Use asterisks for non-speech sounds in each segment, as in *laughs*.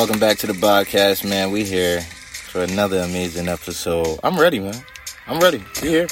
Welcome back to the podcast, man. We here for another amazing episode. I'm ready, man. I'm ready. We here.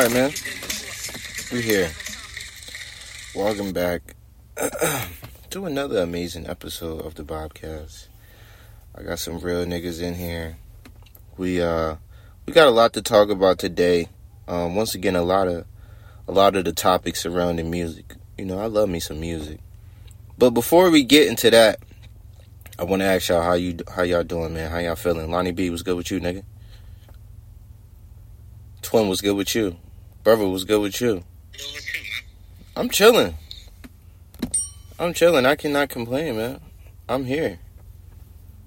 All right, man. We're here. Welcome back *clears throat* to another amazing episode of the Bobcast. I got some real niggas in here. We uh we got a lot to talk about today. Um, once again, a lot of a lot of the topics surrounding music. You know, I love me some music. But before we get into that, I want to ask y'all how you how y'all doing, man? How y'all feeling? Lonnie B was good with you, nigga. Twin was good with you. Brother was good with you. I'm chilling. I'm chilling. I cannot complain, man. I'm here.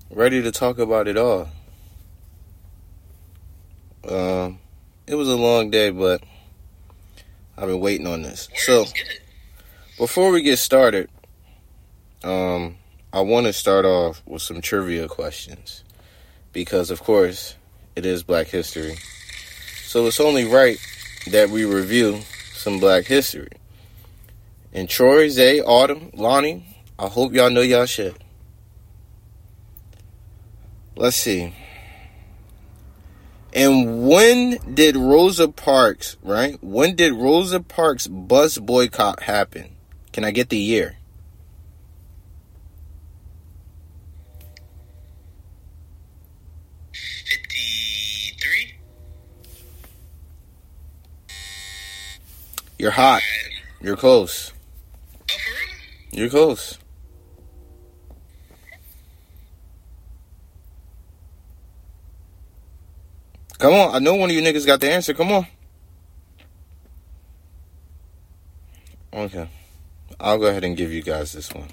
Ready to talk about it all. Um, it was a long day, but I've been waiting on this. So, before we get started, um, I want to start off with some trivia questions because, of course, it is Black History. So it's only right that we review some black history. And Troy, Zay, Autumn, Lonnie, I hope y'all know y'all shit. Let's see. And when did Rosa Parks, right? When did Rosa Parks bus boycott happen? Can I get the year? You're hot. You're close. Oh, You're close. Come on. I know one of you niggas got the answer. Come on. Okay. I'll go ahead and give you guys this one.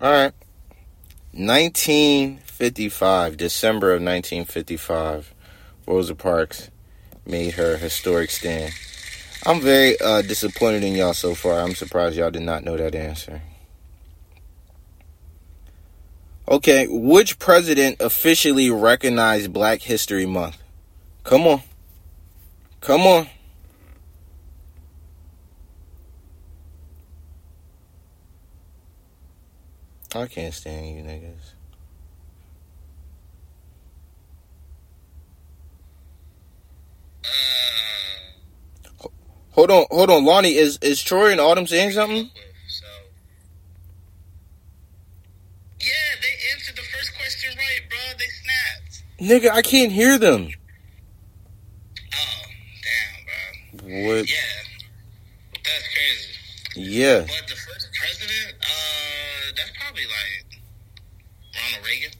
All right. 1955, December of 1955, Rosa Parks made her historic stand. I'm very uh, disappointed in y'all so far. I'm surprised y'all did not know that answer. Okay, which president officially recognized Black History Month? Come on. Come on. I can't stand you niggas. Uh, Hold on, hold on, Lonnie. Is is Troy and Autumn saying something? so. Yeah, they answered the first question right, bro. They snapped. Nigga, I can't hear them. Oh, damn, bro. What? Yeah, that's crazy. Yeah. But the first president, uh, that's probably like Ronald Reagan.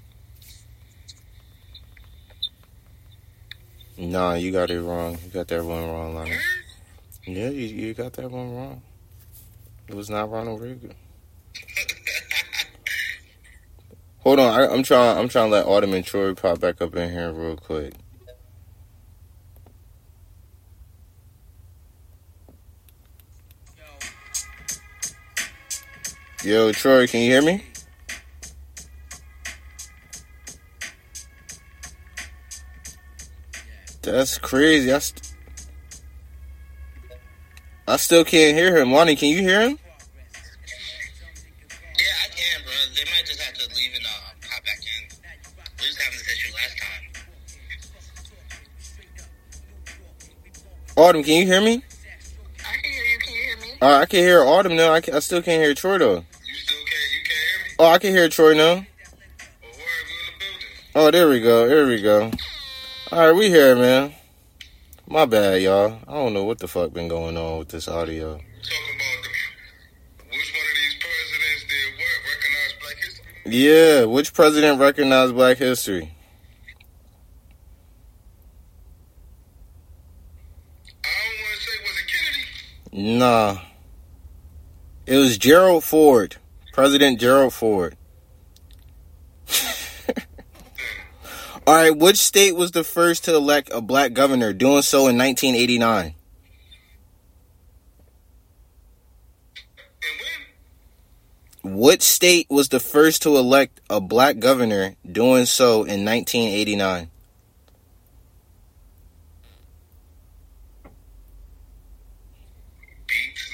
Nah, you got it wrong. You got that one wrong, Lonnie. Yeah, you, you got that one wrong. It was not Ronald Reagan. *laughs* Hold on, I, I'm trying. I'm trying to let Autumn and Troy pop back up in here real quick. Yo, Troy, can you hear me? That's crazy. I, st- I still can't hear him. Lonnie, can you hear him? Yeah, I can, bro. They might just have to leave and uh, hop back in. We was having this issue last time. Autumn, can you hear me? I can hear you. Can you hear me? Uh, I can hear Autumn now. I, can, I still can't hear Troy though. You still can't. You can't hear me? Oh, I can hear Troy now. Well, where are we in the? Oh, there we go. There we go. All right, we here, man. My bad, y'all. I don't know what the fuck been going on with this audio. Talking about the, which one of these presidents did what? Recognize Black History? Yeah, which president recognized Black History? I don't want to say was it Kennedy. Nah. It was Gerald Ford. President Gerald Ford. All right, which state was the first to elect a black governor, doing so in 1989? And when? What state was the first to elect a black governor, doing so in 1989? Beats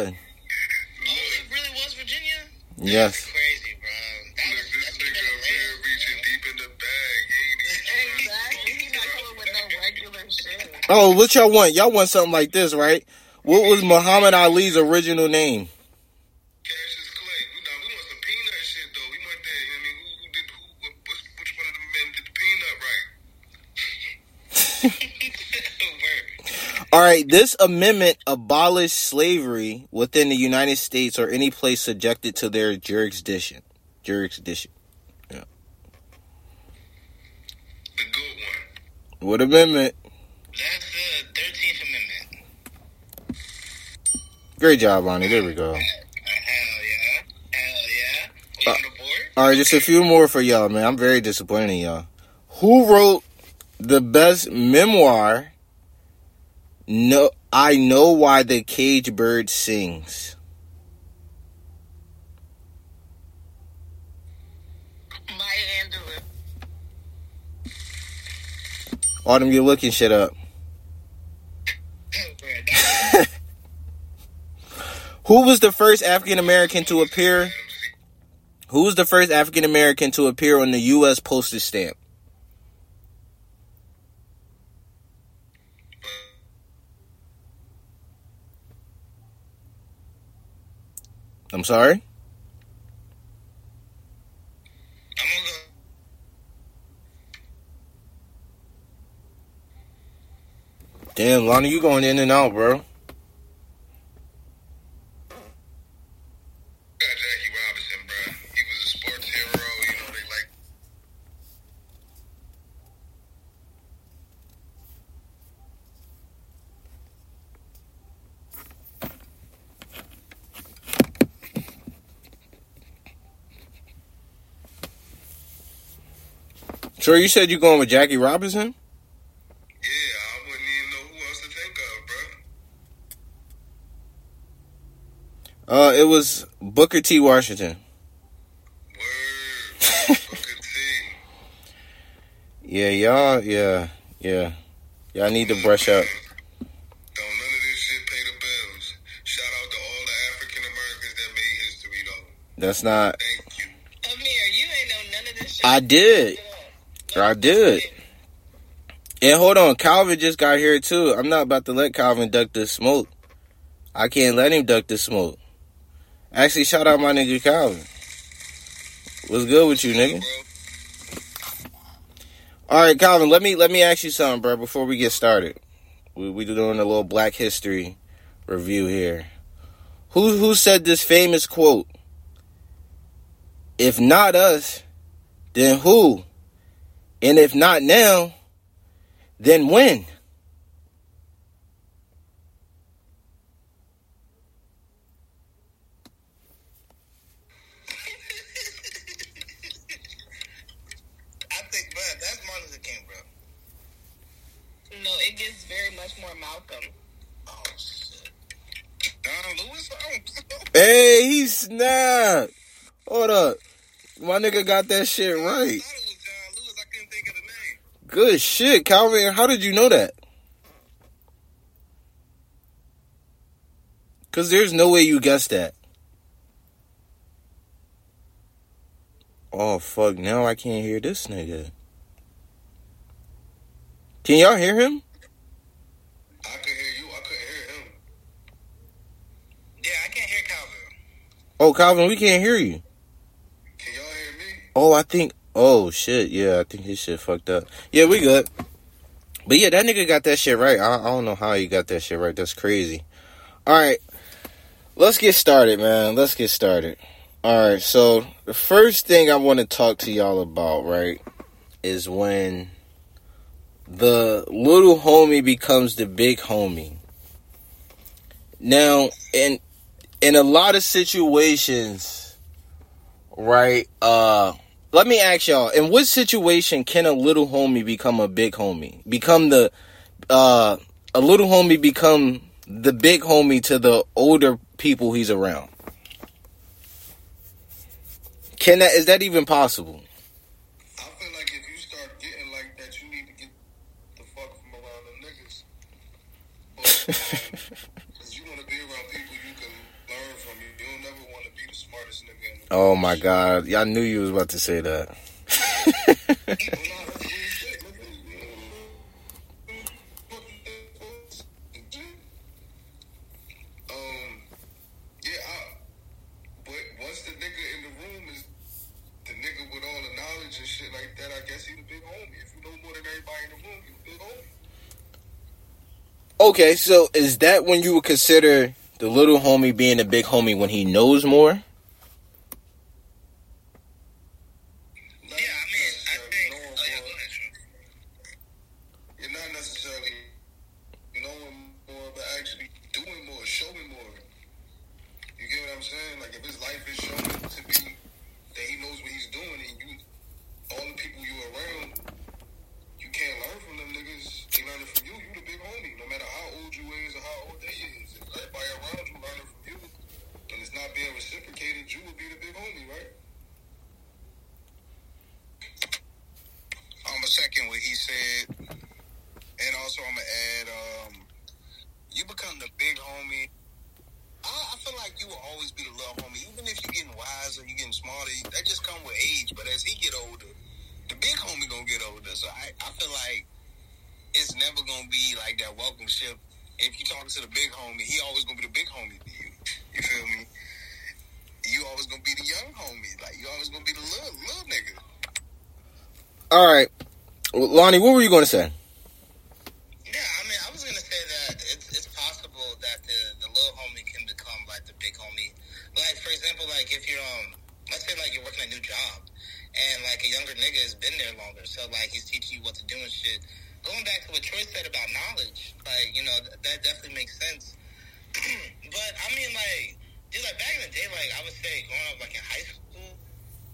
*laughs* Virginia? Yes. Crazy, bro. That was, This nigga even man reaching deep in the bag. Exactly. He's not coming with no regular shit. Oh, what y'all want? Y'all want something like this, right? What was Muhammad Ali's original name? Cassius Clay. We, nah, we want some peanut shit though. We want that. I mean, who, who did who? What, which, which one of them men did the peanut right? Word. All right, this amendment abolished slavery within the United States or any place subjected to their jurisdiction. Jurisdiction. Yeah. The good one. What amendment? That's the 13th Amendment. Great job, Lonnie. There we go. Hell yeah. Hell yeah. Uh, on the board? All right, just a few more for y'all, man. I'm very disappointed in y'all. Who wrote the best memoir? No, I know why the cage bird sings. Autumn, you're looking shit up. *laughs* Who was the first African American to appear? Who was the first African American to appear on the U.S. postage stamp? I'm sorry. Damn, Lonnie, you going in and out, bro. Got Jackie Robinson, bro. He was a sports hero. You know, they like Sure, you said you're going with Jackie Robinson? Yeah, I wouldn't even know who else to think of, bro. Uh, it was Booker T. Washington. Word. Booker T. *laughs* Yeah, y'all, yeah, yeah. Y'all need to brush up. Don't none of this shit pay the bills. Shout out to all the African Americans that made history, though. That's not. Thank you. Amir, you ain't know none of this shit. I did. I did. And hold on, Calvin just got here too. I'm not about to let Calvin duck the smoke. I can't let him duck the smoke. Actually, shout out my nigga Calvin. What's good with you, nigga? All right, Calvin. Let me let me ask you something, bro. Before we get started, we we doing a little Black History review here. Who who said this famous quote? If not us, then who? And if not now, then when? I think, bro, that's Martin Luther No, it gets very much more Malcolm. Oh, hey, he snapped. Hold up. My nigga got that shit right. Good shit, Calvin. How did you know that? Cause there's no way you guessed that. Oh fuck! Now I can't hear this nigga. Can y'all hear him? I could hear you. I couldn't hear him. Yeah, I can't hear Calvin. Oh, Calvin, we can't hear you. Can y'all hear me? Oh, I think. Oh shit! Yeah, I think his shit fucked up. Yeah, we good. But yeah, that nigga got that shit right. I, I don't know how he got that shit right. That's crazy. All right, let's get started, man. Let's get started. All right, so the first thing I want to talk to y'all about, right, is when the little homie becomes the big homie. Now, in in a lot of situations, right, uh let me ask y'all, in what situation can a little homie become a big homie? Become the uh a little homie become the big homie to the older people he's around? Can that is that even possible? I feel like if you start getting like that, you need to get the fuck from around them niggas. But, *laughs* Oh my god, y'all knew you was about to say that. Well, nah, that's real shit, nigga. Yeah, I, but once the nigga in the room is the nigga with all the knowledge and shit like that, I guess he the big homie. If you know more than everybody in the room, you the big homie. Okay, so is that when you would consider the little homie being a big homie when he knows more? Not Yeah, I mean, I necessarily think. knowing Oh yeah, more. go ahead. Sean. You're not necessarily knowing more, but actually doing more, showing more. You get what I'm saying? Like if his life is shown to be that he knows what he's doing, and you, all the people you around, you can't learn from them niggas. They learning from you. You the big homie. No matter how old you is or how old they is, if everybody around you learning from you, and it's not being reciprocated, you will be the big homie, right? I'm a second what he said, and also I'm gonna add, um, you become the big homie. I, I feel like you will always be the little homie, even if you're getting wiser, you're getting smarter. That just come with age. But as he get older, the big homie gonna get older. So I, I feel like it's never gonna be like that welcome ship. If you talking to the big homie, he always gonna be the big homie to you. You feel me? You always gonna be the young homie. Like you always gonna be the little little nigga. All right, Well, Lonnie, what were you going to say? Yeah, I mean, I was gonna say that it's it's possible that the the little homie can become like the big homie. Like for example, like if you're um, let's say like you're working a new job, and like a younger nigga has been there longer, so like he's teaching you what to do and shit. Going back to what Troy said about knowledge, like you know th- that definitely makes sense. but I mean, like, dude, like back in the day, like I would say, growing up like in high school,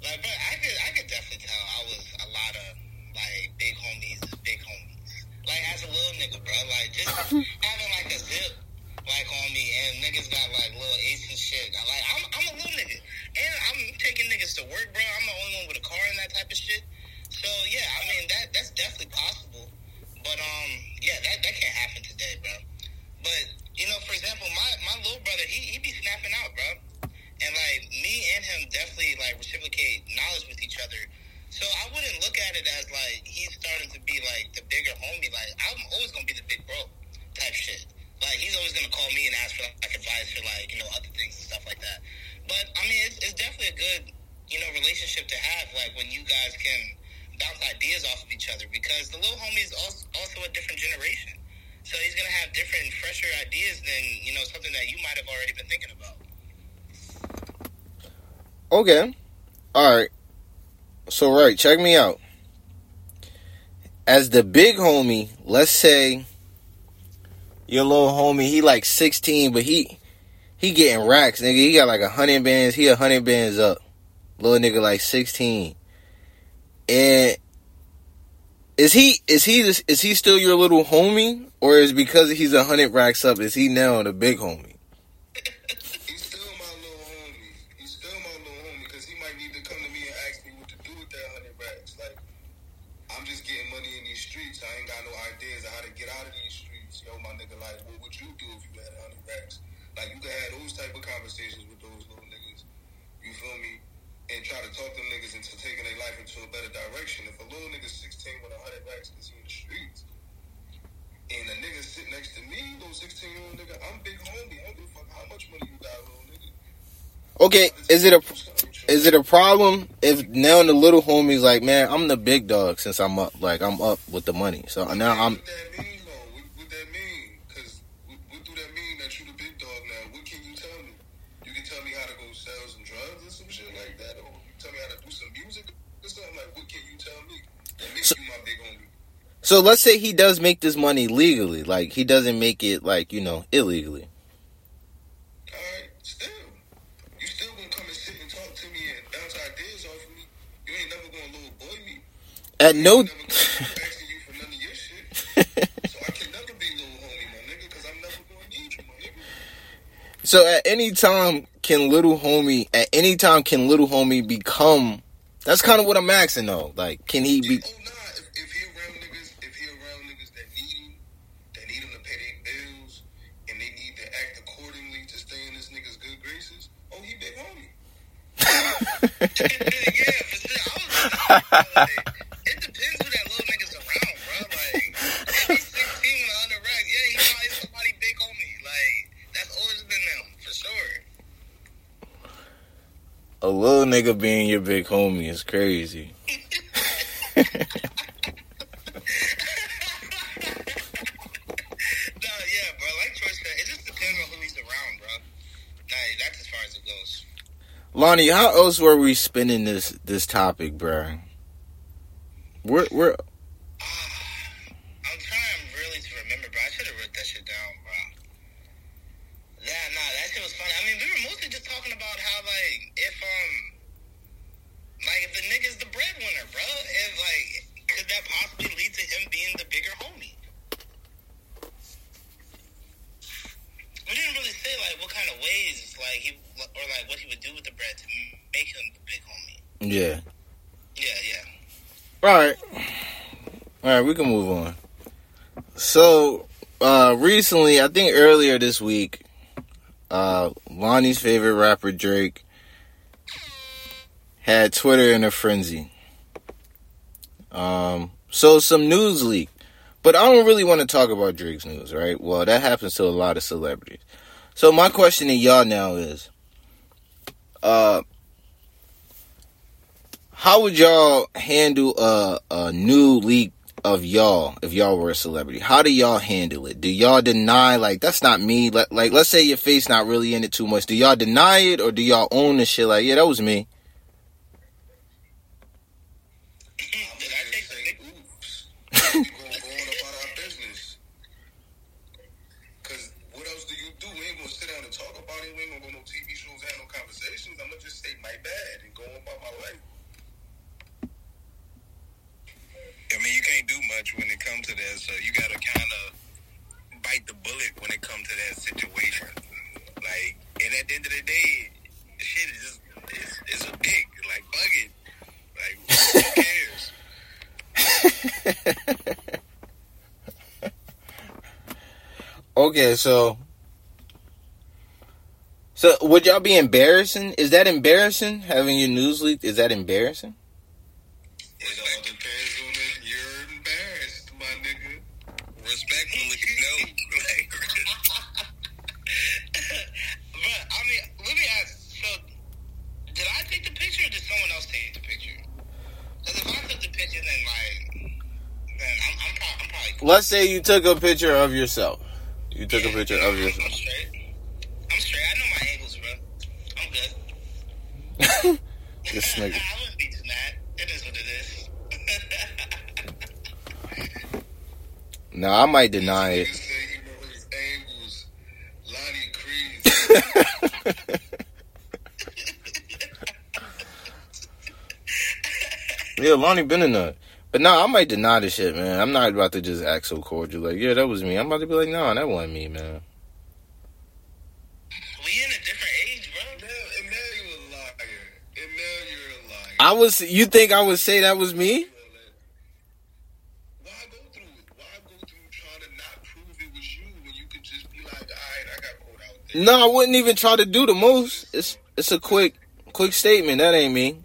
like, but I could I could definitely tell I was a lot of like big homies, big homies. Like as a little nigga, bro. Like just having like a zip like on me and niggas got like little ace and shit. Like I'm I'm a little nigga. And I'm taking niggas to work, bro. I'm the only one with a car and that type of shit. So yeah, I mean that that's definitely possible. But um yeah, that that can't happen today, bro. But you know, for example, my my little brother, he he be snapping out, bro. And like me and him definitely like reciprocate knowledge with each other. So I wouldn't look at it as like he's starting to be like the bigger homie. Like I'm always gonna be the big bro type shit. Like he's always gonna call me and ask for like advice for like you know other things and stuff like that. But I mean, it's, it's definitely a good you know relationship to have. Like when you guys can bounce ideas off of each other because the little homie is also, also a different generation. So he's gonna have different, fresher ideas than you know something that you might have already been thinking about. Okay. All right. So, right, check me out. As the big homie, let's say your little homie, he like 16, but he he getting racks, nigga. He got like a hundred bands. He a hundred bands up. Little nigga like 16. And is he is he is he still your little homie, or is because he's a hundred racks up, is he now the big homie? Okay, is it a is it a problem if now the little homie's like, man, I'm the big dog since I'm up, like I'm up with the money, so now I'm What that mean, though? What, what that mean? Because what, what do that mean that you the big dog now? What can you tell me? You can tell me how to go sell some drugs or some shit like that, or you tell me how to do some music or something. Like, what can you tell me that makes So- you my big homie? So let's say he does make this money legally, like he doesn't make it like you know illegally. All right, still, you still gonna come and sit and talk to me and bounce ideas off of me. You ain't never gonna little boy me. At no, I'm never gonna be asking you for none of your shit. So I can never be little homie, my nigga, because I'm never gonna need you, Uh, my nigga. *laughs* so at any time can little homie, at any time can little homie become? That's kind of what I'm asking though. Like, can he be? Oh he around niggas, if he *laughs* around niggas, if he around niggas that need him, that need him to pay their bills, and they need to act accordingly to stay in this nigga's good graces, oh he big homie. yeah, for sure. I was gonna say, it depends who that little nigga's around, bro. Like, if he's 16 with a hundred rack, yeah, he probably somebody big on me. Like, that's older than them, for sure. A little nigga being your big homie is crazy. *laughs* No, yeah, bro. Like Troy said, it just depends on who he's around, bro. Nah, that's as far as it goes. Lonnie, how else were we spinning this this topic, bro? We're we're I'm trying really to remember, bro. I should have wrote that shit down, bro. Yeah, nah, that shit was funny. I mean, we were mostly just talking about how, like, if, um, like, if the nigga's the breadwinner, bro, if, like, could that possibly lead to him being the bigger homie? We didn't really say, like, what kind of ways, like, he, or, like, what he would do with the bread to make him the big homie. yeah. Yeah, yeah. All right. All right, we can move on. So, uh recently, I think earlier this week, uh Lonnie's favorite rapper Drake had Twitter in a frenzy. Um so some news leaked. But I don't really want to talk about Drake's news, right? Well, that happens to a lot of celebrities. So my question to y'all now is uh how would y'all handle a, a new leak of y'all if y'all were a celebrity? How do y'all handle it? Do y'all deny like that's not me? Like, like let's say your face not really in it too much. Do y'all deny it or do y'all own the shit? Like yeah, that was me. *laughs* I'm gonna just say my bad and go about my life. I mean, you can't do much when it comes to that, so you gotta kind of bite the bullet when it comes to that situation. Like, and at the end of the day, shit is it's, it's a dick. Like, fuck it. Like, who cares? *laughs* Okay, so so would y'all be embarrassing? Is that embarrassing having your news leaked? Is that embarrassing? It all depends on if you're embarrassed, my nigga. Respectfully, no. Like, But I mean, let me ask. So, did I take the picture, or did someone else take the picture? Because if I took the picture, then like, then I'm, I'm, pro- I'm probably. Cool. Let's say you took a picture of yourself. You took a picture of yourself. I'm straight. I'm straight. I know my angles, bro. I'm good. *laughs* This *laughs* nigga. I wouldn't be too mad. It is what it is. *laughs* No, I might deny it. Nigga say he know his angles. Lonnie Creed. Yeah, Lonnie been in that. But no, I might deny the shit, man. I'm not about to just act so cordial. Like, yeah, that was me. I'm about to be like, no, that wasn't me, man. We in a different age, bro. Now, and now you're a liar. And now you're a liar. I was. You think I would say that was me? Why go through it? Why go through trying to not prove it was you when you could just be like, all right, I got caught out there. No, I wouldn't even try to do the most. It's it's a quick quick statement. That ain't me.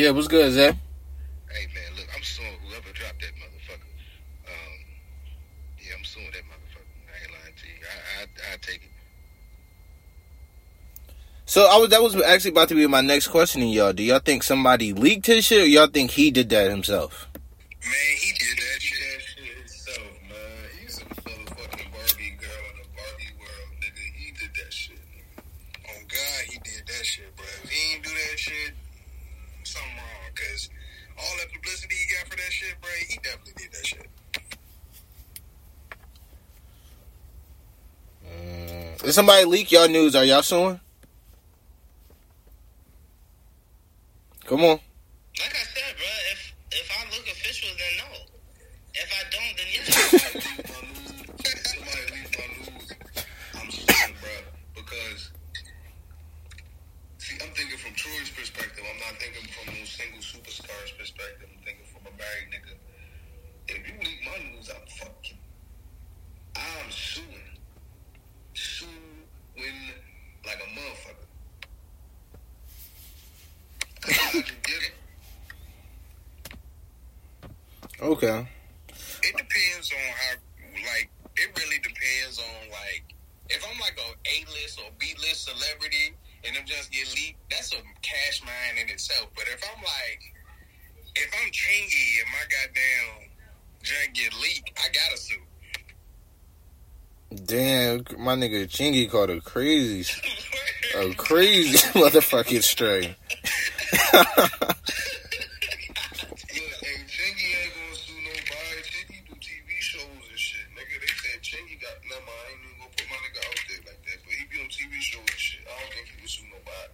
Yeah, what's good, Zay? Hey man, look, I'm suing whoever dropped that motherfucker. Um, yeah, I'm suing that motherfucker. I ain't lying to you. I I, I take it. So I was that was actually about to be my next question to y'all. Do y'all think somebody leaked his shit, or y'all think he did that himself? Somebody leak y'all news? Are y'all suing? Come on. Like I said, bro, if if I look official, then no. If I don't, then yes. Somebody leave my news. I'm suing, bro, because see, I'm thinking from Troy's perspective. I'm not thinking from no single superstar's perspective. I'm thinking from a married nigga. If you leak my news, I'm fucking. I'm suing. Suing like a motherfucker. 'Cause I can get it. Okay. It depends on how, like, it really depends on, like, if I'm like a A list or B list celebrity and them just get leaked, that's a cash mine in itself. But if I'm like, if I'm Chingy and my goddamn junk get leaked, I gotta sue. Damn, my nigga Chingy called a crazy, a crazy motherfucking stray. Look, hey, Chingy ain't gonna sue nobody. Chingy do TV shows and shit. Nigga, they said Chingy got, never mind, I ain't even gonna put my nigga out there like that. But he be on TV shows and shit. I don't think he would sue nobody.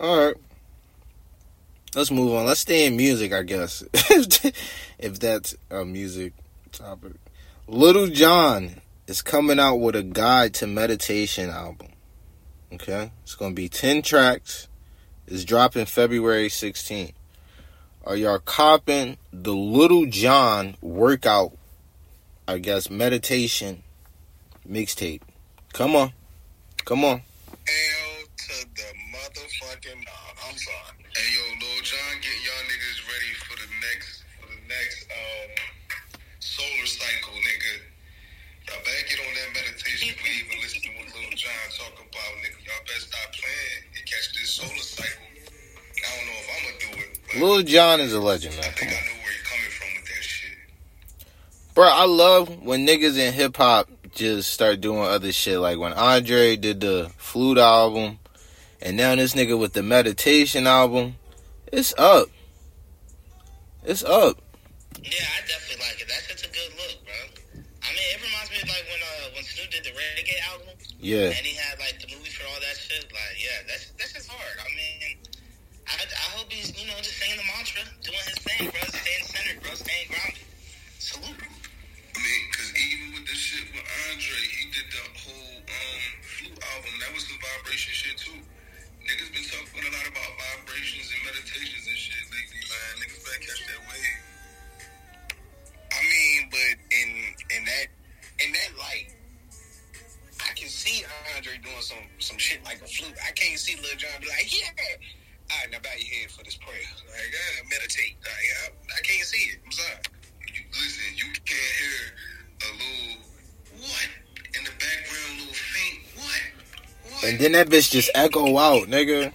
All right. Let's move on. Let's stay in music, I guess. *laughs* if that's a music topic. Little John is coming out with a guide to meditation album. Okay? It's going to be 10 tracks. It's dropping February 16th. Are y'all copping the Little John workout, I guess, meditation mixtape? Come on. Come on. Hell to the motherfucking. I'm sorry. Hey, yo, Lil Jon, get y'all niggas ready for the next, for the next, um, solar cycle, nigga. Y'all better get on that meditation. We even listen to what Lil Jon talk about, nigga. Y'all better stop playing and catch this solar cycle. I don't know if I'm gonna do it, Lil Jon is a legend, I man. think I know where you're coming from with that shit. Bro, I love when niggas in hip hop just start doing other shit. Like when Andre did the flute album, and now this nigga with the meditation album. It's up. It's up. Yeah, I definitely like it. That's just a good look, bro. I mean, it reminds me of like when uh when Snoop did the reggae album Yeah. and he had like the movie for all that shit. Like, yeah, that's that's just hard. I mean, I, I hope he's you know just saying the mantra, doing his thing, bro, staying centered, bro, staying grounded. Salute. I mean, cause even with this shit with Andre, he did the whole um flute album. That was the vibration shit too. Niggas been talking a lot about vibrations and meditations doing some some shit like a flute. I can't see Lil Jon be like, yeah. All right, now bow your head for this prayer. Like, uh, meditate. Like, I, I can't see it. I'm sorry. You, listen, you can't hear a little what in the background, little faint what, what? And then that bitch just echo out, nigga.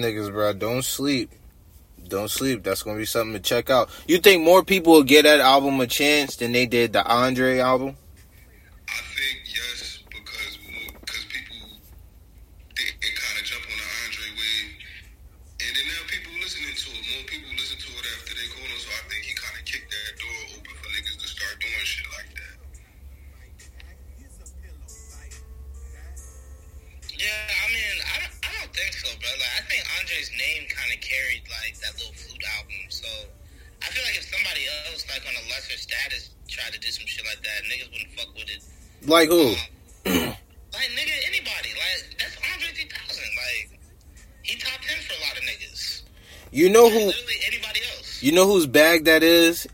telling niggas, bro, don't sleep. Don't sleep. That's gonna be something to check out. You think more people will get that album a chance than they did the Andre album?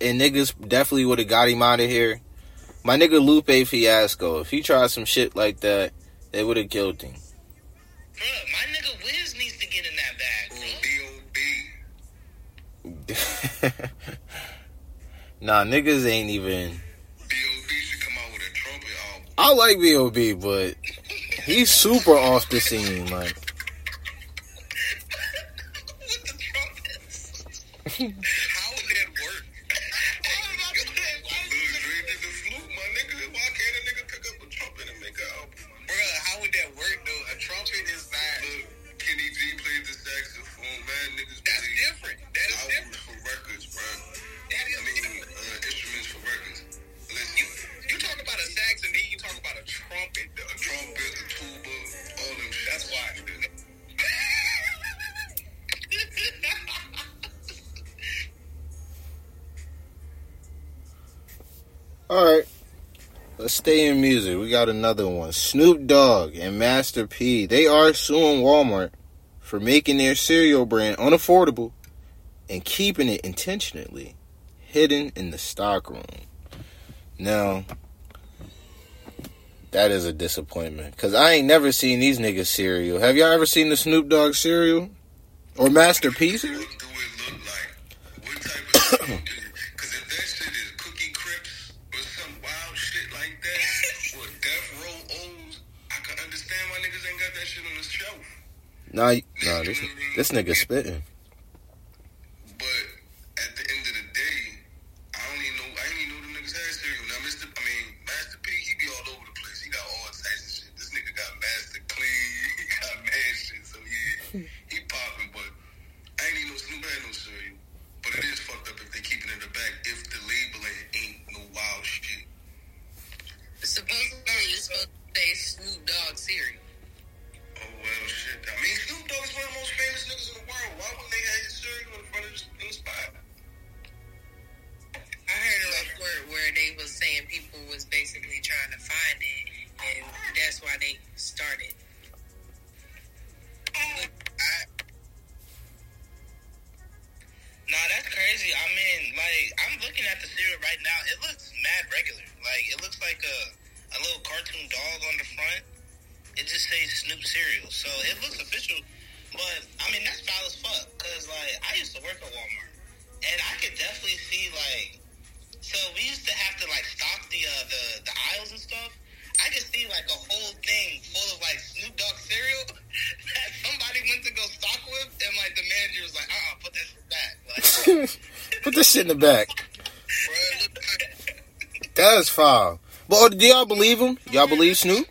and niggas definitely would have got him out of here. My nigga Lupe Fiasco, if he tried some shit like that, they would have killed him. Bro, my nigga Wiz needs to get in that bag, bro. *laughs* Nah, niggas ain't even. B.O.B. should come out with a trumpet album. I like B.O.B., but he's super off the scene, like. *laughs* with the trumpets. *laughs* Let's stay in music. We got another one. Snoop Dogg and Master P. They are suing Walmart for making their cereal brand unaffordable and keeping it intentionally hidden in the stockroom. Now, that is a disappointment. Cause I ain't never seen these niggas cereal. Have y'all ever seen the Snoop Dogg cereal? Or Master P cereal? Nah, nah, this this nigga spitting. like a whole thing full of like Snoop Dogg cereal *laughs* that somebody went to go stock with, and like the manager was like, "Uh, uh-uh, put this back. Like, *laughs* put this shit in the back." *laughs* that is foul. But oh, do y'all believe him? Y'all believe Snoop?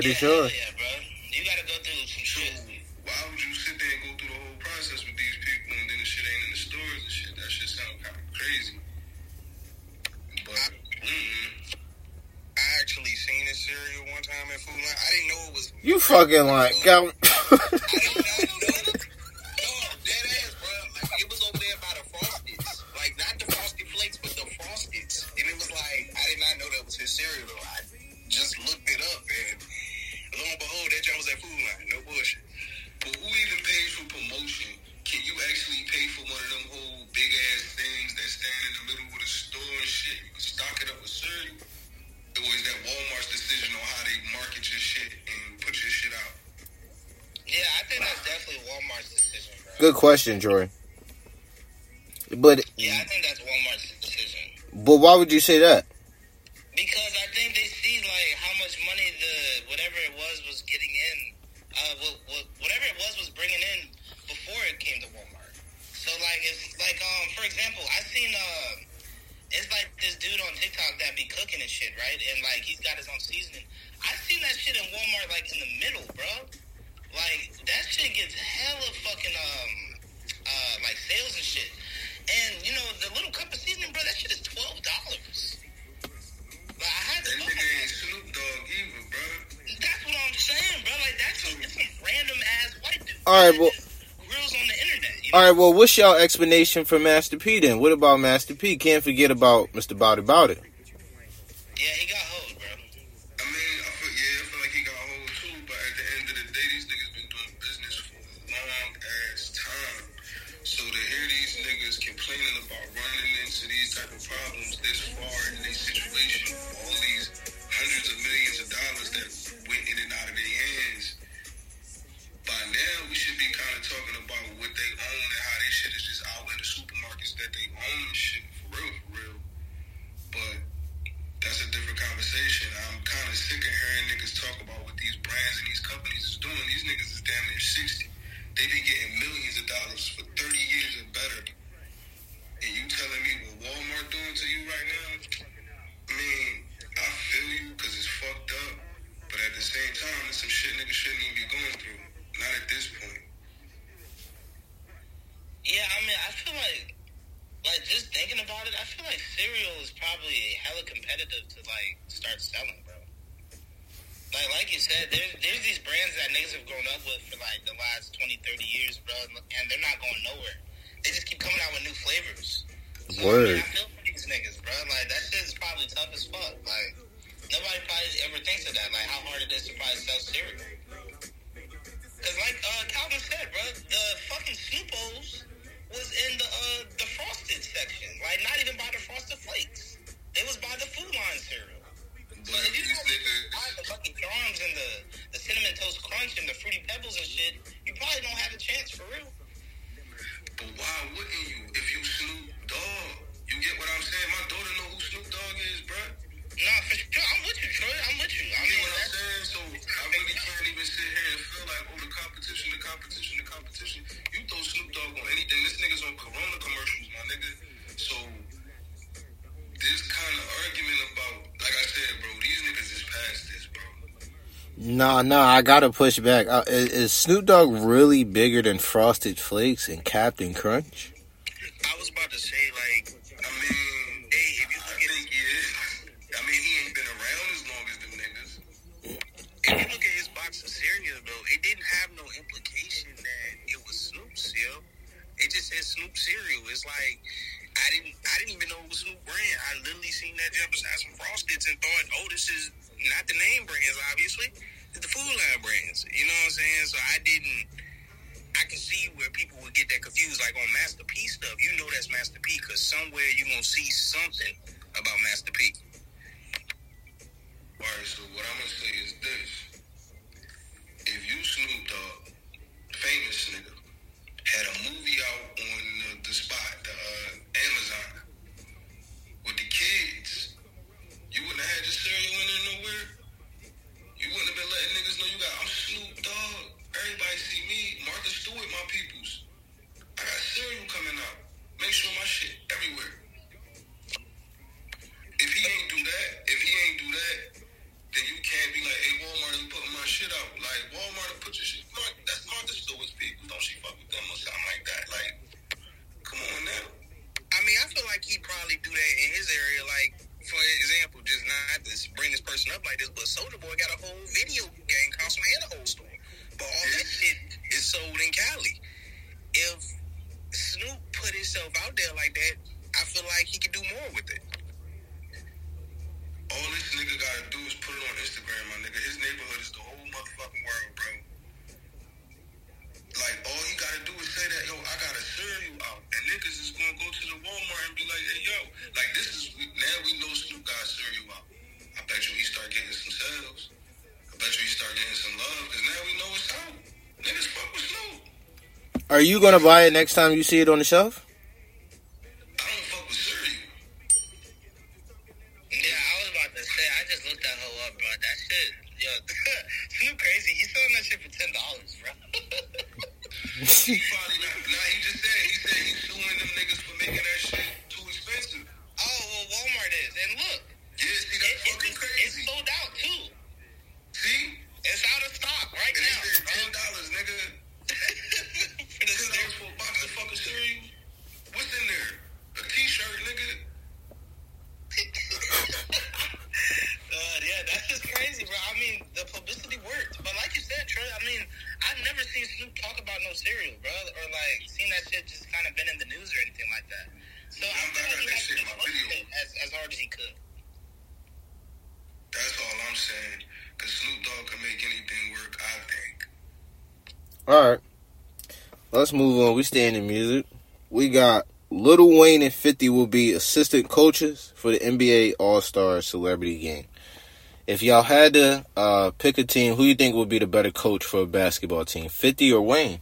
Pretty yeah, sure. hell Yeah, bro. You gotta go through some So shit. why would you sit there and go through the whole process with these people and then the shit ain't in the stores and shit? That shit sound kind of crazy. But mm-mm. I actually seen a cereal one time at Food Lion. I didn't know it was. You fucking like got. Question, Jordan. But Yeah, I think that's Walmart's decision. but why would you say that? Because I think they see like how much money the whatever it was was getting in, uh, what, what, whatever it was was bringing in before it came to Walmart. So like it's like um for example, I seen uh, it's like this dude on TikTok that be cooking and shit, right? And like he's got his own seasoning. I seen that shit in Walmart like in the middle, bro. Like that shit gets hella fucking um uh like sales and shit. And you know the little cup of seasoning, bro, that shit is twelve dollars. Like I had to That nigga ain't Snoop Dogg either, bro. that's what I'm saying, bro. Like that's some, it's some random ass white dude. All right, well- just grills on the internet. You know? All right, well, what's y'all explanation for Master P then? What about Master P? Can't forget about Mr. Bowdy Bowdy. For real. but why wouldn't you if you Snoop Dogg? You get what I'm saying? My daughter know who Snoop Dogg is, bruh. Nah, for sure. I'm with you, Troy. I'm with you. I You mean, get what I'm that's, saying? So I really can't even sit here and feel like, oh, the competition, the competition, the competition. You throw Snoop Dogg on anything. This nigga's on Corona commercials, my nigga. So this kind of argument about, like I said, bro, these niggas is past this, bro. Nah, nah, I gotta push back. Uh, is, is Snoop Dogg really bigger than Frosted Flakes and Captain Crunch? I was about to say, like, I mean, hey, if you look at is. I mean, he ain't been around as long as them niggas. if you look at his box of cereal, though, it didn't have no implication that it was Snoop cereal. It just said Snoop cereal. It's like I didn't, I didn't even know it was Snoop brand. I literally seen that jump beside some Frosteds and thought, oh, this is not the name brands, obviously. Brands. You know what I'm saying? So I didn't. I can see where people would get that confused, like on Master P stuff. You know that's Master P because somewhere you're gonna see something about Master P. Alright, so what I'm gonna say is this. If you Snoop Dogg, famous nigga, had a movie out on the, the spot, the uh, Amazon, with the kids, you wouldn't have had your cereal in there nowhere. Everybody see me, Martha Stewart, my peoples. I got cereal coming out. Make sure my shit everywhere. If he ain't do that, if he ain't do that, then you can't be like, hey, Walmart ain't putting my shit out. Like, Walmart put your shit. Mark, that's Martha Stewart's people. Don't she fuck with them or something like that? Like, come on now. I mean, I feel like he probably do that in his area. Like, for example, just not to bring this person up like this, but Soulja Boy got a whole video game console and a whole store but all that shit is sold in Cali. If Snoop put himself out there like that, I feel Are you gonna buy it next time you see it on the shelf? We stand in music. We got Lil Wayne and 50 will be assistant coaches for the NBA All Star Celebrity Game. If y'all had to uh, pick a team, who you think would be the better coach for a basketball team, 50 or Wayne?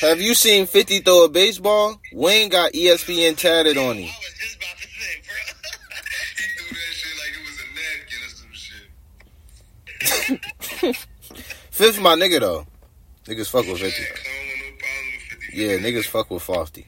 Have you seen 50 throw a baseball? Wayne got ESPN tatted on him. Fifth my nigga though. Niggas fuck with 50. Yeah, niggas fuck with Fofty.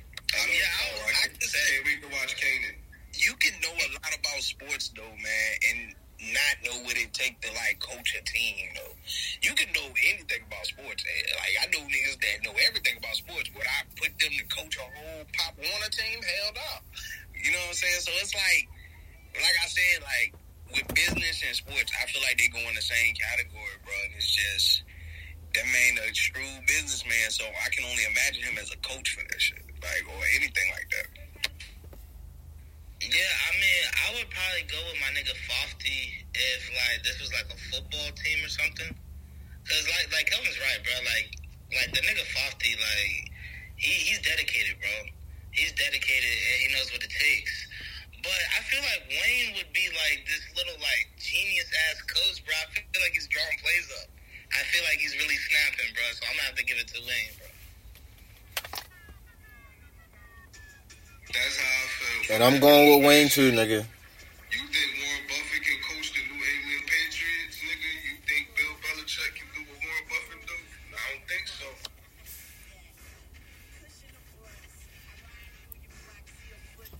I'm going with Wayne too, nigga. You think Warren Buffett can coach the New England Patriots, nigga? You think Bill Belichick can do what Warren Buffett do? I don't think so.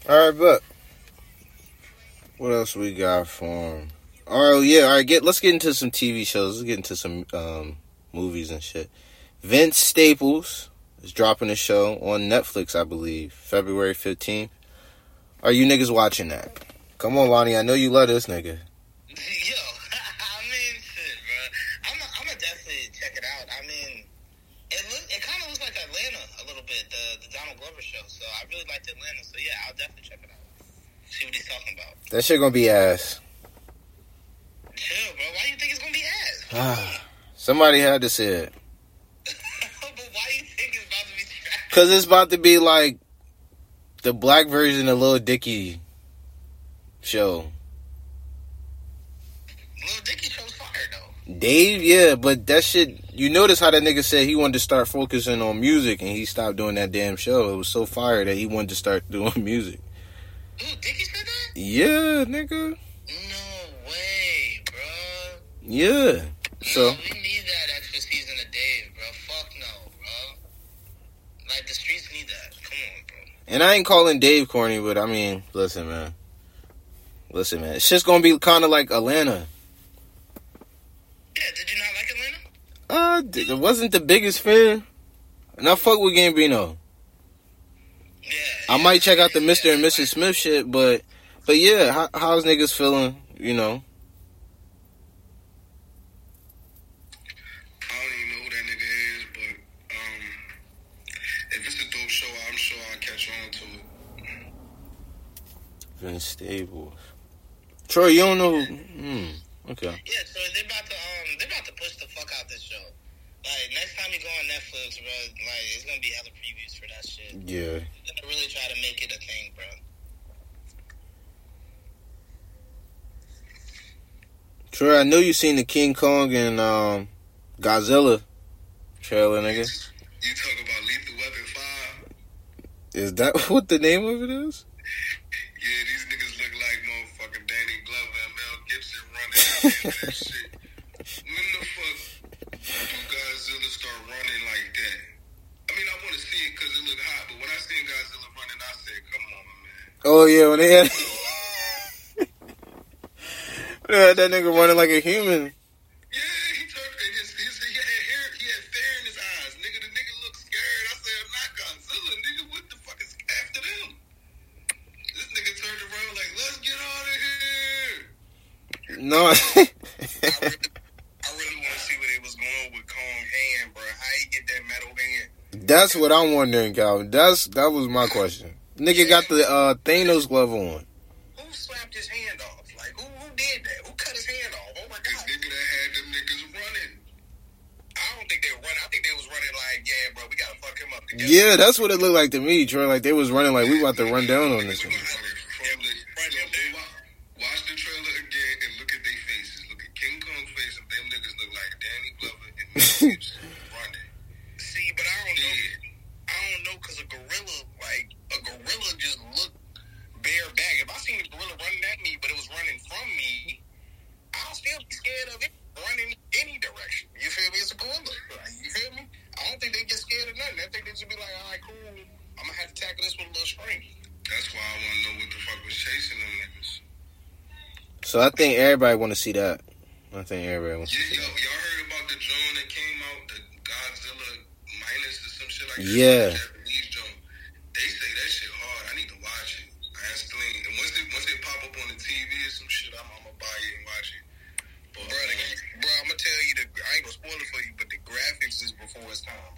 All right, but what else we got for him? Oh yeah, all right. Get let's get into some TV shows. Let's get into some um, movies and shit. Vince Staples is dropping a show on Netflix, I believe, February fifteenth. Are you niggas watching that? Come on, Lonnie. I know you love this nigga. *laughs* Yo, *laughs* I mean, shit, bro. I'm, I'm gonna definitely check it out. I mean, it look, it kind of looks like Atlanta a little bit, the, the Donald Glover show. So I really liked Atlanta. So yeah, I'll definitely check it out. See what he's talking about. That shit gonna be ass. Chill, bro. Why do you think it's gonna be ass? Ah, *sighs* somebody had to say it. *laughs* but why do you think it's about to be trash? Cause it's about to be like the black version of Lil Dicky show. Lil Dicky show's fire though. Dave, yeah, but that shit. You notice how that nigga said he wanted to start focusing on music, and he stopped doing that damn show. It was so fire that he wanted to start *laughs* doing music. Ooh, Dicky said that. Yeah, nigga. No way, bro. Yeah. So. We need that And I ain't calling Dave corny, but I mean, listen, man. Listen, man. It's just gonna be kind of like Atlanta. Yeah, did you not like Atlanta? Uh, it wasn't the biggest fan. And I fuck with Gambino. Yeah. I yeah, might check out the yeah, Mr. and Mrs. Smith shit, but, but yeah, how, how's niggas feeling? You know, I don't even know who that nigga is, but um, if it's a dope show, I'm sure I'll catch on to it. Vince Staples. Troy, you don't know? Hmm. Okay. Yeah, so they're about to um they're about to push the fuck out this show. Like next time you go on Netflix, bro, like it's gonna be hella previews for that shit. Yeah. They're gonna really try to make it a thing, bro. Troy, I know you seen the King Kong and um, Godzilla trailer, nigga. You talk about Lethal Weapon 5? Is that *laughs* what the name of it is? When the fuck do Godzilla start running like that? I mean, I want to see it because it look hot, but when I seen Godzilla running, I said, come on, man. Oh yeah, when they had, *laughs* had that nigga running like a human. That's what I'm wondering, Calvin. That's that was my question. Nigga got the uh, Thanos glove on. Who slapped his hand off? Like who who did that? Who cut his hand off? Oh my This god! nigga that had them niggas running. I don't think they were running. I think they was running like, yeah, bro, we gotta fuck him up together. Yeah, that's what it looked like to me, Troy. Like they was running like we about to run down on this one. Watch the trailer again and look at their faces. Look at King Kong's face and them niggas look like Danny Glover and Mel Gibson running. See, but I don't know. Dead. I don't know because a gorilla, like a gorilla, just look bareback. If I seen a gorilla running at me, but it was running from me, I'll still be scared of it running any direction. You feel me? It's a gorilla. Like, you feel me? I don't think they get scared of nothing. I think they just be like, all right, cool. I'm gonna have to tackle this with a little string. That's why I want to know what the fuck was chasing them niggas. So I think everybody want to see that. I think everybody wants to Yeah, see yo, that. y'all heard about the drone that came out, the Godzilla minus or some shit like that? Yeah. Japanese drone. They say that shit hard. I need to watch it. I asked Celine, and once it once it pop up on the TV or some shit, I'm, I'm gonna buy it and watch it. But Bro, the, bro, I'm gonna tell you the. I ain't gonna spoil it for you, but the graphics is before its time.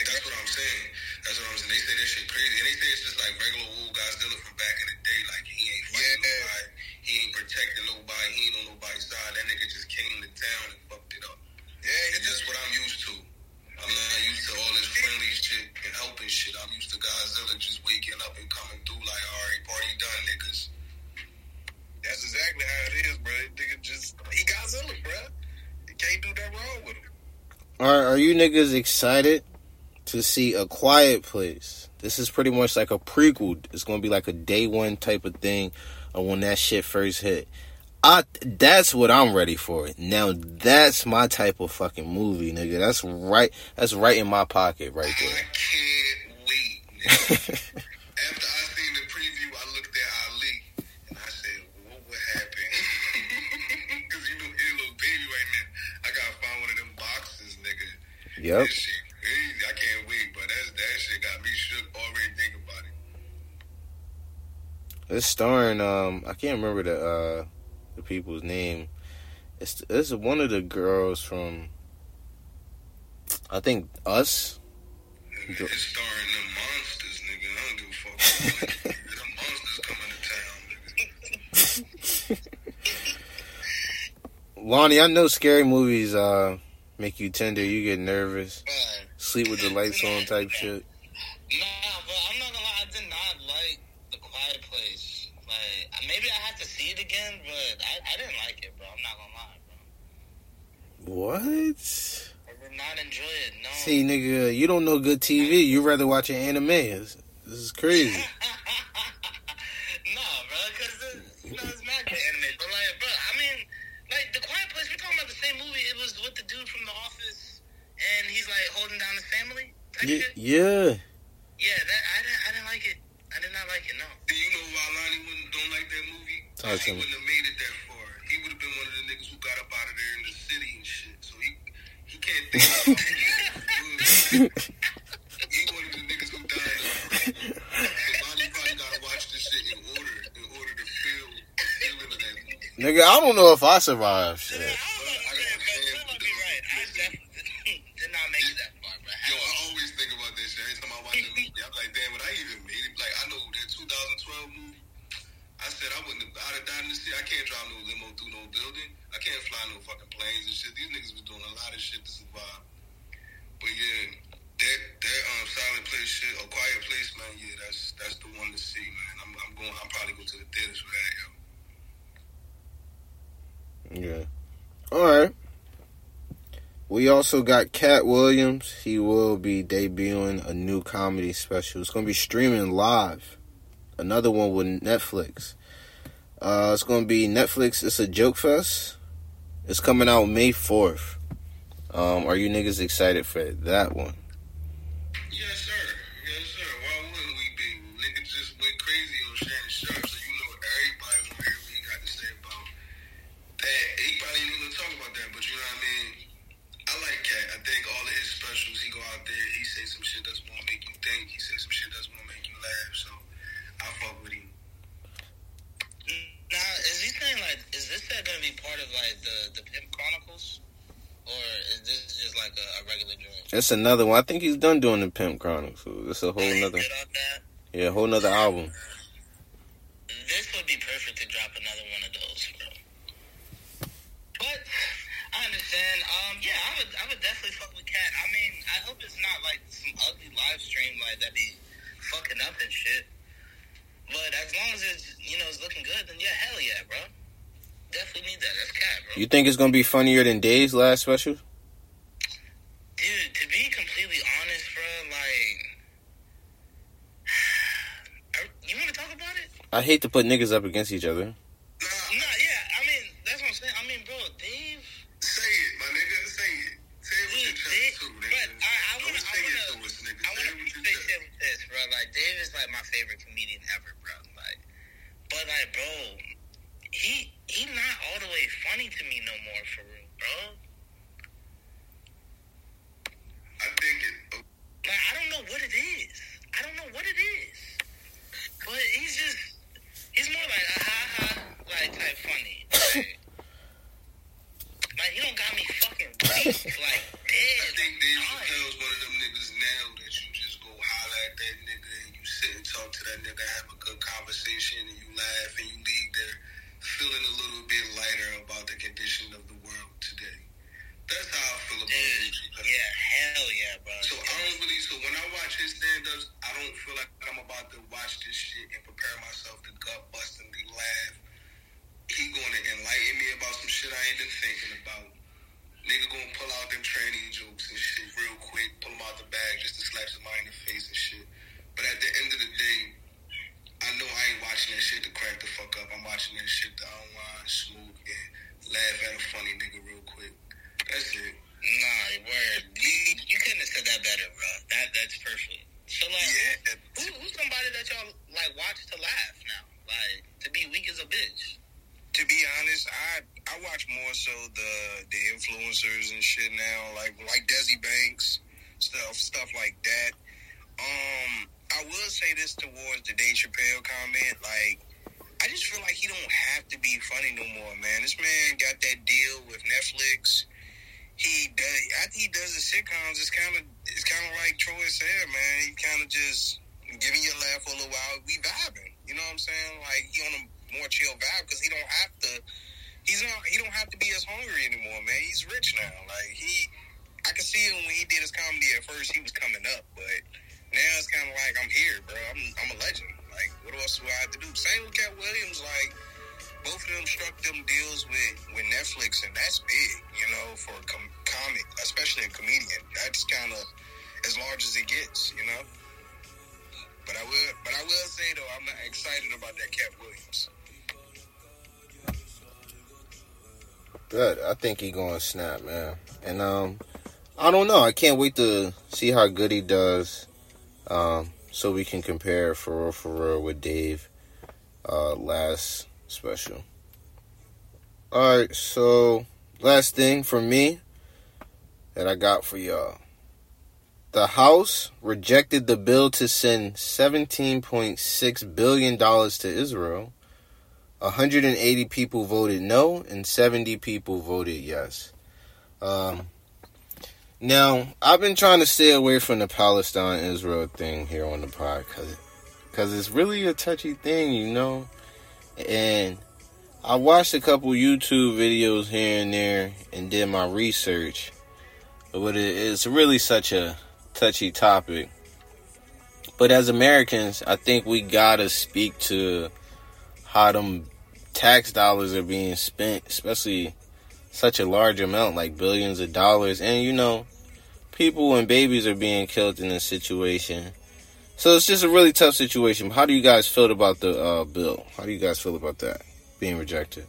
that's what I'm saying. That's what I'm saying. They say that shit crazy, and they say it's just like regular old Godzilla from back in the day. Like he ain't fighting Yeah. nobody, he ain't protecting nobody, he ain't on nobody's side. That nigga just came to town and fucked it up. Yeah, And that's what I'm used to. I'm not used to all this friendly shit and helping shit. I'm used to Godzilla just waking up and coming through like, all right, party done, niggas. That's exactly how it is, bro. That nigga just he Godzilla, bro. You can't do that wrong with him. Are Are you niggas excited to see a Quiet Place? This is pretty much like a prequel. It's gonna be like a day one type of thing of when that shit first hit. I that's what I'm ready for. Now that's my type of fucking movie, nigga. That's right. That's right in my pocket, right I there. *laughs* yep. That shit. I can't wait, but that's, that shit got me shook already thinking about it. It's starring um I can't remember the uh the people's name. It's it's one of the girls from I think Us. It's starring them monsters, nigga. I don't give a fuck. them monsters coming to town, nigga. *laughs* Lonnie, I know scary movies uh make you tender, you get nervous, Man. sleep with the lights on type shit. Nah, but I'm not gonna lie, I did not like The Quiet Place. Like, maybe I have to see it again, but I, I didn't like it, bro. I'm not gonna lie, bro. What? I did not enjoy it. No. See, nigga, you don't know good TV. You rather watch an anime. This this is crazy. *laughs* no, bro, because you know it's mad good anime. But like, bro, I mean, like the Quiet Place. We're talking about the same movie. It was with the dude from The Office, and he's like holding down his family type Yeah, shit. yeah. Yeah, that I didn't. I didn't like it. I did not like it. No. Do you know why Lonnie wouldn't don't like that movie? Talk to he me. wouldn't have made it that far. He would have been one of the niggas who got up out of there in the city and shit. So he he can't think about it. *laughs* He one of the niggas who died. So Lonnie probably gotta watch this shit in order in order to feel the feeling of that movie. Nigga, I don't know if I survived. Shit. I don't know, man, but still, I'll be right. I definitely did not make it that far, bro. Yo, I always think about this shit. Every time I watch the movie, I'm like, damn, would I even made it? Like, I know that 2012 movie. I said I wouldn't have, I'd have died in the city. I can't drive no limo through no building. I can't fly no fucking planes and shit. These niggas was doing a lot of shit to survive. But yeah, that that um silent place shit, or quiet place, man. Yeah, that's that's the one to see, man. I'm I'm going. I'm probably going to the theaters for that, yo. Yeah. All right. We also got Katt Williams. He will be debuting a new comedy special. It's going to be streaming live. Another one with Netflix. Uh, it's going to be Netflix. It's a joke fest. It's coming out May 4th. Um, are you niggas excited for that one? Yes, sir. Yes, sir. Why wouldn't we be? Niggas just went crazy on Shannon Sharpe, so you know everybody want to hear what he got to say about that. He probably ain't even gonna talk about that, but you know what I mean? I like Katt. I think all of his specials, he go out there, he say some shit that's gonna make you think. He say some shit that's gonna make you laugh. So I fuck with him. Now, is he saying like, is this set gonna be part of like the the Pimp Chronicles, or is this just like a, a It's another one. I think he's done doing the Pimp Chronicles. It's a whole nother, Good on that. yeah, whole nother album. This would be perfect to drop another one of those, bro. But I understand. Um, yeah, I would, I would definitely fuck with Katt. I mean, I hope it's not like some ugly live stream like that be fucking up and shit. But as long as it's, you know, it's looking good, then yeah, hell yeah, bro. Definitely need that. That's Katt, bro. You think it's going to be funnier than Dave's last special? Dude, to be completely honest, bro, like, are- you want to talk about it? I hate to put niggas up against each other. Nah, No, yeah. I mean, that's what I'm saying. I mean, bro, Dave. say it, my nigga. Say it. Say it with your chest Dave, too, but. I, I want to, say I it want to us, nigga. I want it to with say chest. with this, bro. Like, Dave is like my favorite comedian ever, bro. Like, but like, bro, he he not all the way funny to me no more, for real, bro. I think it. Like, I don't know what it is. I don't know what it is. But he's just, he's more like a ha ha, like type funny. Like, like he *coughs* don't got me fucking weak, *laughs* like dead. I think like, Dave. Chappelle's one of them niggas now that you just go holler at that nigga and you sit and talk to that nigga, have a good conversation, and you laugh and you leave there feeling a little bit lighter about the condition of the world today. That's how I feel about Dude, Chappelle. yeah, hell yeah, bro. So I don't really. So when I watch his stand-ups, I don't feel like I'm about to watch this shit and prepare myself to gut bust and be laugh. He gonna enlighten me about some shit I ain't been thinking about. Nigga gonna pull out them training jokes and shit real quick, pull them out the bag just to slap somebody in the face and shit. But at the end of the day, I know I ain't watching that shit to crack the fuck up. I'm watching that shit to unwind, smoke, and laugh at a funny nigga real quick. That's it. Nah, word. You, you couldn't have said that better, bro. That that's perfect. So like, Yeah. who, who's somebody that y'all like watch to laugh now? Like to be weak as a bitch. to be honest, I I watch more so the the influencers and shit now, like like Desi Banks stuff stuff like that. Um, I will say this towards the Dave Chappelle comment, like. I just feel like he don't have to be funny no more, man. This man got that deal with Netflix. He does after he does the sitcoms. It's kind of it's kind of like Troy said, man. He kind of just giving you a laugh for a little while. We vibing, you know what I'm saying? Like he on a more chill vibe because he don't have to. He's not. He don't have to be as hungry anymore, man. He's rich now. Like he, I can see him when he did his comedy at first. He was coming up, but now it's kind of like I'm here, bro. I'm I'm a legend. Like what else do I have to do? Same with Katt Williams. Like both of them struck them deals with with Netflix, and that's big, you know, for a com- comic, especially a comedian. That's kind of as large as it gets, you know. But I will, but I will say though, I'm not excited about that Katt Williams. Good. I think he going to snap, man. And um, I don't know. I can't wait to see how good he does. Um, so we can compare for real, for real with Dave. Uh, last special. All right. So last thing for me that I got for y'all. The House rejected the bill to send $17.6 billion to Israel. 180 people voted no, and 70 people voted yes. Um, now, I've been trying to stay away from the Palestine Israel thing here on the pod because it's really a touchy thing, you know? And I watched a couple YouTube videos here and there and did my research, but it's really such a touchy topic. But as Americans, I think we gotta speak to how them tax dollars are being spent, especially such a large amount, like billions of dollars. And you know, people and babies are being killed in this situation. So it's just a really tough situation. How do you guys feel about the uh, bill? How do you guys feel about that being rejected?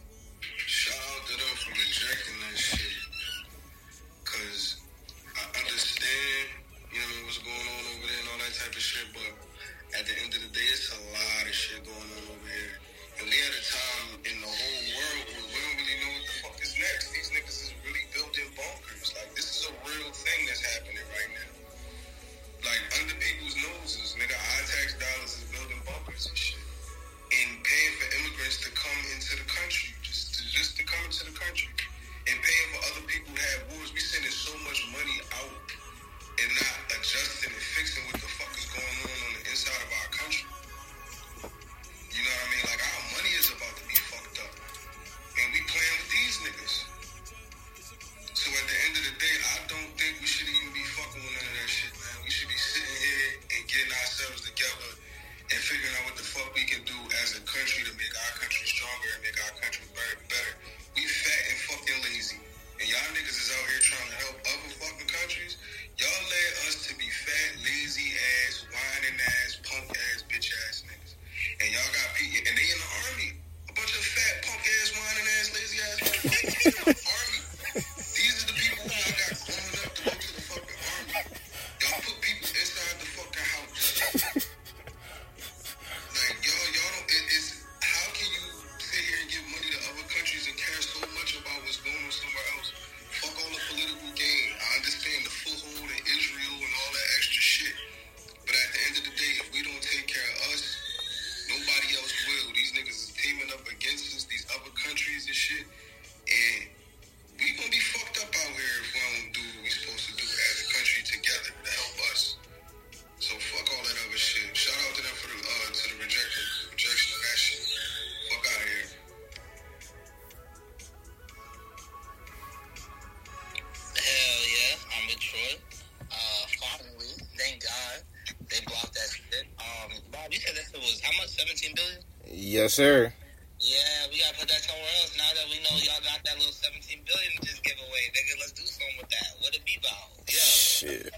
Yes, sir. Yeah, we gotta put that somewhere else. Now that we know y'all got that little 17 billion to just give away, nigga, let's do something with that. What it be about? Yeah. Shit.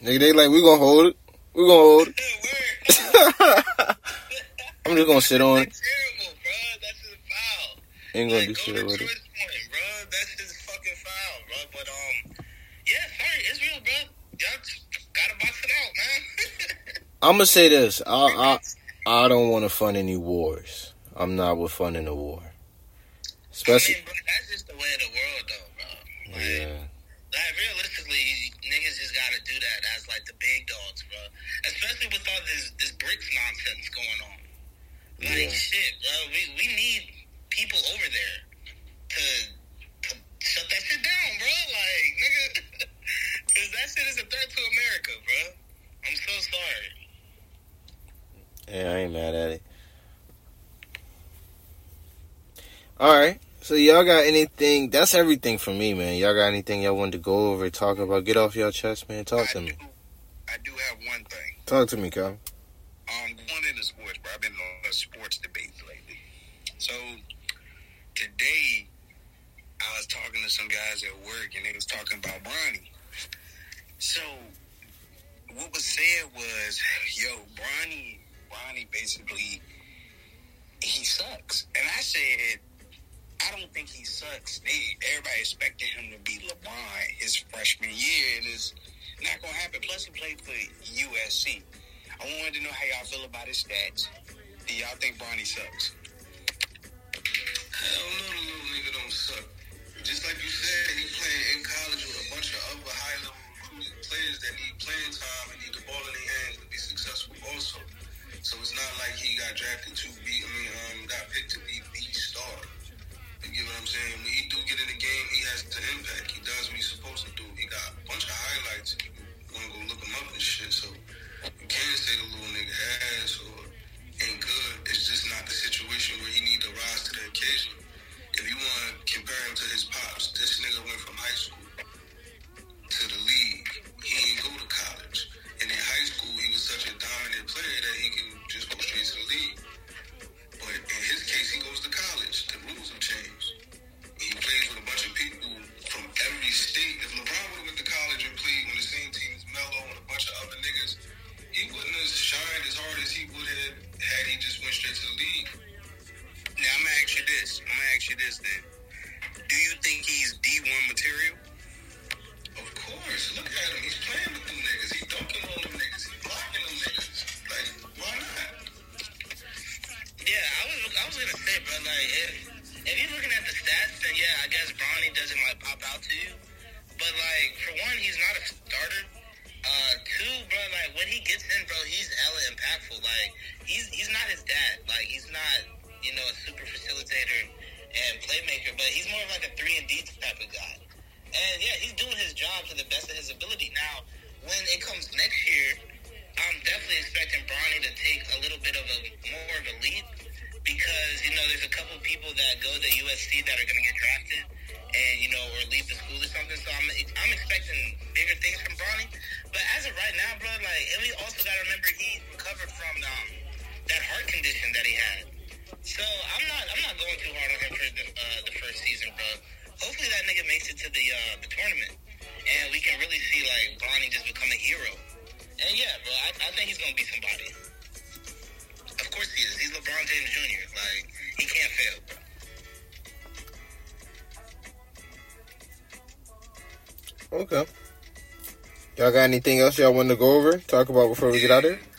Nigga, they like, we gonna hold it. We gonna hold it. *laughs* *laughs* I'm just gonna sit on it. Terrible, bro. That's just foul. Ain't gonna Like, do go shit with it. Point, bro. That's just fucking foul, bro. But um, yeah, sorry, Israel, bro. Y'all gotta box it out, man. *laughs* I'm gonna say this. I I I don't want to fund any wars. I'm not with funding a war. Especially, I mean, that's just the way of the world, though, bro. Like, yeah. like realistically, niggas just gotta do that as like the big dogs, bro. Especially with all this this BRICS nonsense going on. Like Yeah. shit, bro. We we need people over there to to shut that shit down, bro. Like *laughs* nigga, *laughs* cause that shit is a threat to America, bro. I'm so sorry. Yeah, I ain't mad at it. All right. So y'all got anything? That's everything for me, man. Y'all got anything y'all want to go over, talk about? Get off your chest, man. Talk to I me. I do have one thing. Talk to me, Cal. Um, going into sports, bro. I've been on a sports debates lately. So today I was talking to some guys at work and they was talking about Bronny. So what was said was, yo, Bronny, Bronny basically he sucks. And I said, I don't think he sucks. They everybody expected him to be LeBron his freshman year, and it's not gonna happen. Plus, he played for USC. I wanted to know how y'all feel about his stats. Do y'all think Bronny sucks? Hell no, the little nigga don't suck. Just like you said, he playing in college with a bunch of other high level players that need playing time and need the ball in their hands to be successful also. So it's not like he got drafted to be, I mean, um, got picked to be the star. You get what I'm saying? When he do get in the game, he has the impact. He does what he's supposed to do. He got a bunch of highlights. You want to go look him up and shit. So you can't say the little nigga ass or ain't good. It's just not the situation where he need to rise to the occasion. If you want to compare him to his pops, this nigga went from high school to the league. He didn't go to college. And in high school, he was such a dominant player that he can just go straight to the league. But in his case, he goes to college. The rules have changed. He plays with a bunch of people from every state. If LeBron Y'all got anything else y'all want to go over? Talk about before we get out there? I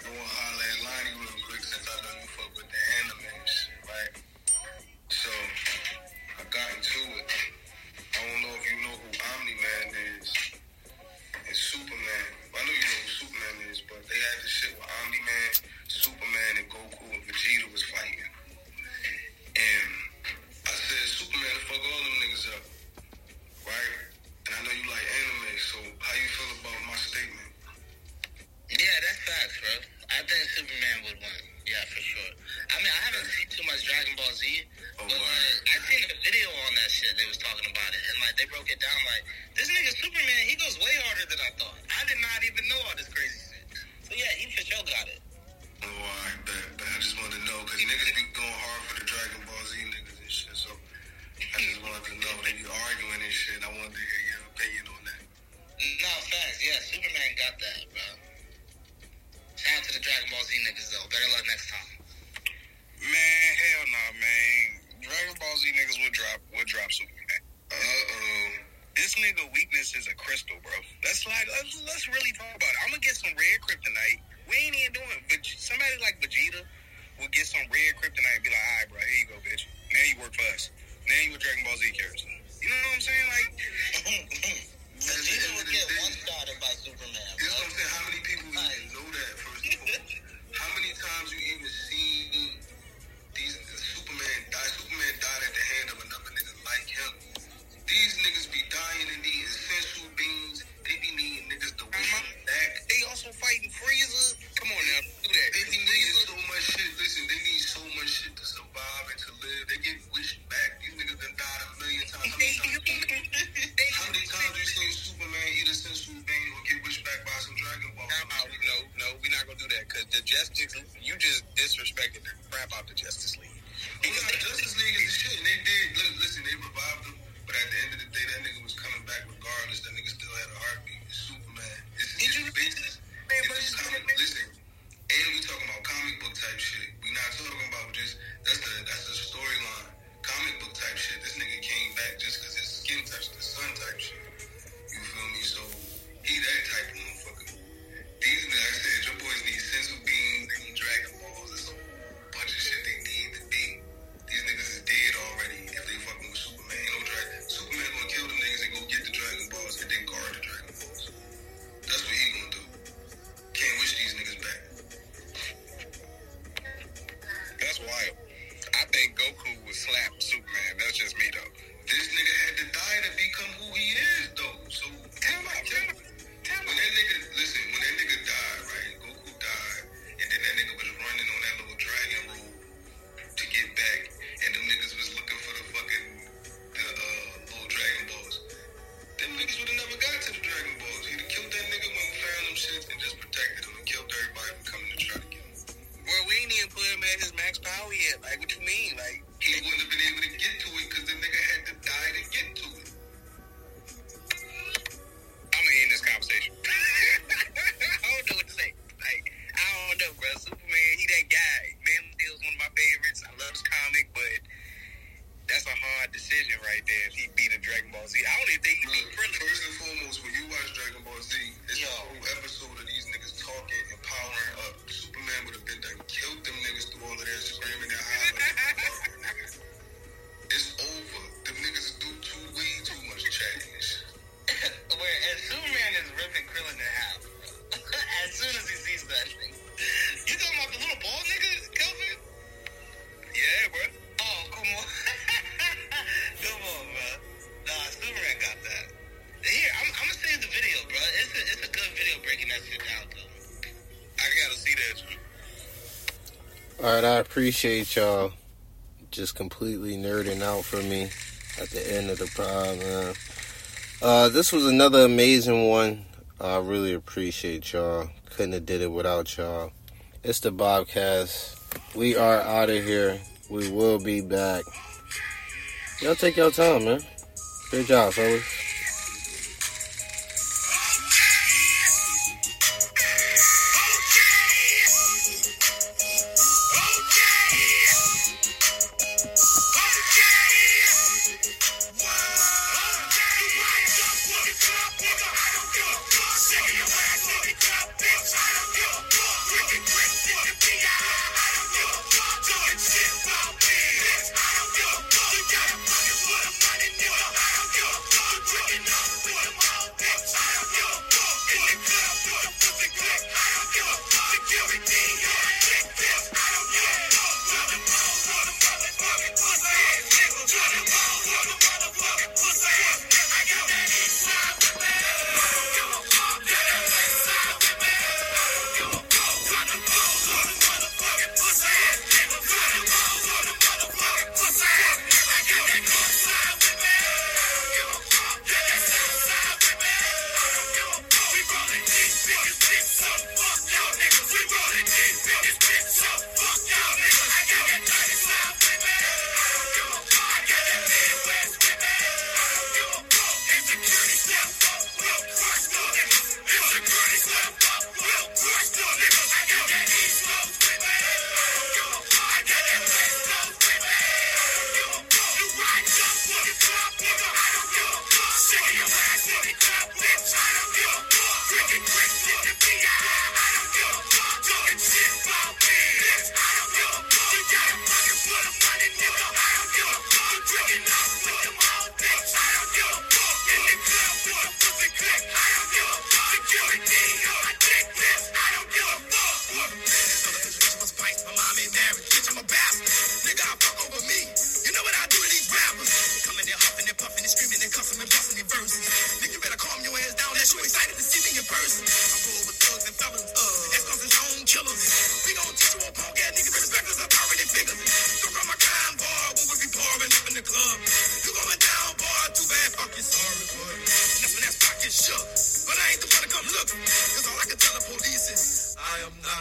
Yeah, for sure. I mean, I haven't seen too much Dragon Ball Z, Oh, but like, I seen a video on that shit. They was talking about it, and like they broke it down. Like this nigga Superman, he goes way harder than I thought. I did not even know all this crazy shit. So yeah, he for sure got it. Oh, alright, bet, bet. I just wanted to know, because niggas be going hard for the Dragon Ball Z niggas and shit, so I just wanted to know. They be arguing and shit. I wanted to hear your opinion on that. No, facts. Yeah, Superman got that, bro. Shout out to the Dragon Ball Z niggas though. Better luck next time. Man, hell no, man. Dragon Ball Z niggas would drop would drop Superman. Uh-oh. This nigga weakness is a crystal, bro. Let's like let's let's really talk about it. I'm gonna get some red kryptonite. We ain't even doing Veg- somebody like Vegeta will get some red kryptonite and be like, all right, bro, here you go, bitch. Now you work for us. Now you a Dragon Ball Z character. You know what I'm saying? Like, *laughs* Vegeta would get one shotted by Superman, Here's what. I'm saying. How many people even know that, first of all? How many times you even seen these Superman die? Superman died at the hand of another nigga like him. These niggas be dying and needing senzu beans. They be needing niggas to uh-huh. wish them back. they also fighting Frieza. Come on now, do that. They be needing so much shit. Listen, they need so much shit to survive and to live. They get wished back. These niggas done died a million times. *laughs* How many times, how many times you seen Superman eat a senzu bean or get wished back by some Dragon Ball? Out. No, no, we're not gonna do that because the Justice, you just disrespected the crap out the Justice League. Oh, because the Justice League is the shit, and they did. Look, listen, they revived him, but at the end of the day, that nigga was coming back regardless. That nigga still had a heartbeat. It's Superman. Is Did his you- business. Man, It's comic. Listen, and we talking about comic book type shit. We not talking about just that's the that's the storyline. Comic book type shit. This nigga came back just because his skin touched the sun type shit. You feel me? So he that type of motherfucker. These like I said, your boys need All right, I appreciate y'all just completely nerding out for me at the end of the pod, man. Uh, this was another amazing one. I really appreciate y'all. Couldn't have did it without y'all. It's the Bobcast. We are out of here. We will be back. Y'all take your time, man. Good job, fellas.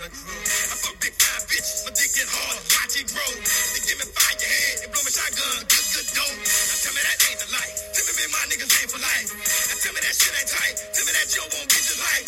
water. I fuck big time, bitches. My dick get hard. Watch it grow. They give me fire your head. and blow my shotgun. Good, good dope. Now tell me that ain't the life. Tell me, man, my niggas ain't for life. Now tell me that shit ain't tight. Tell me that you won't get your life.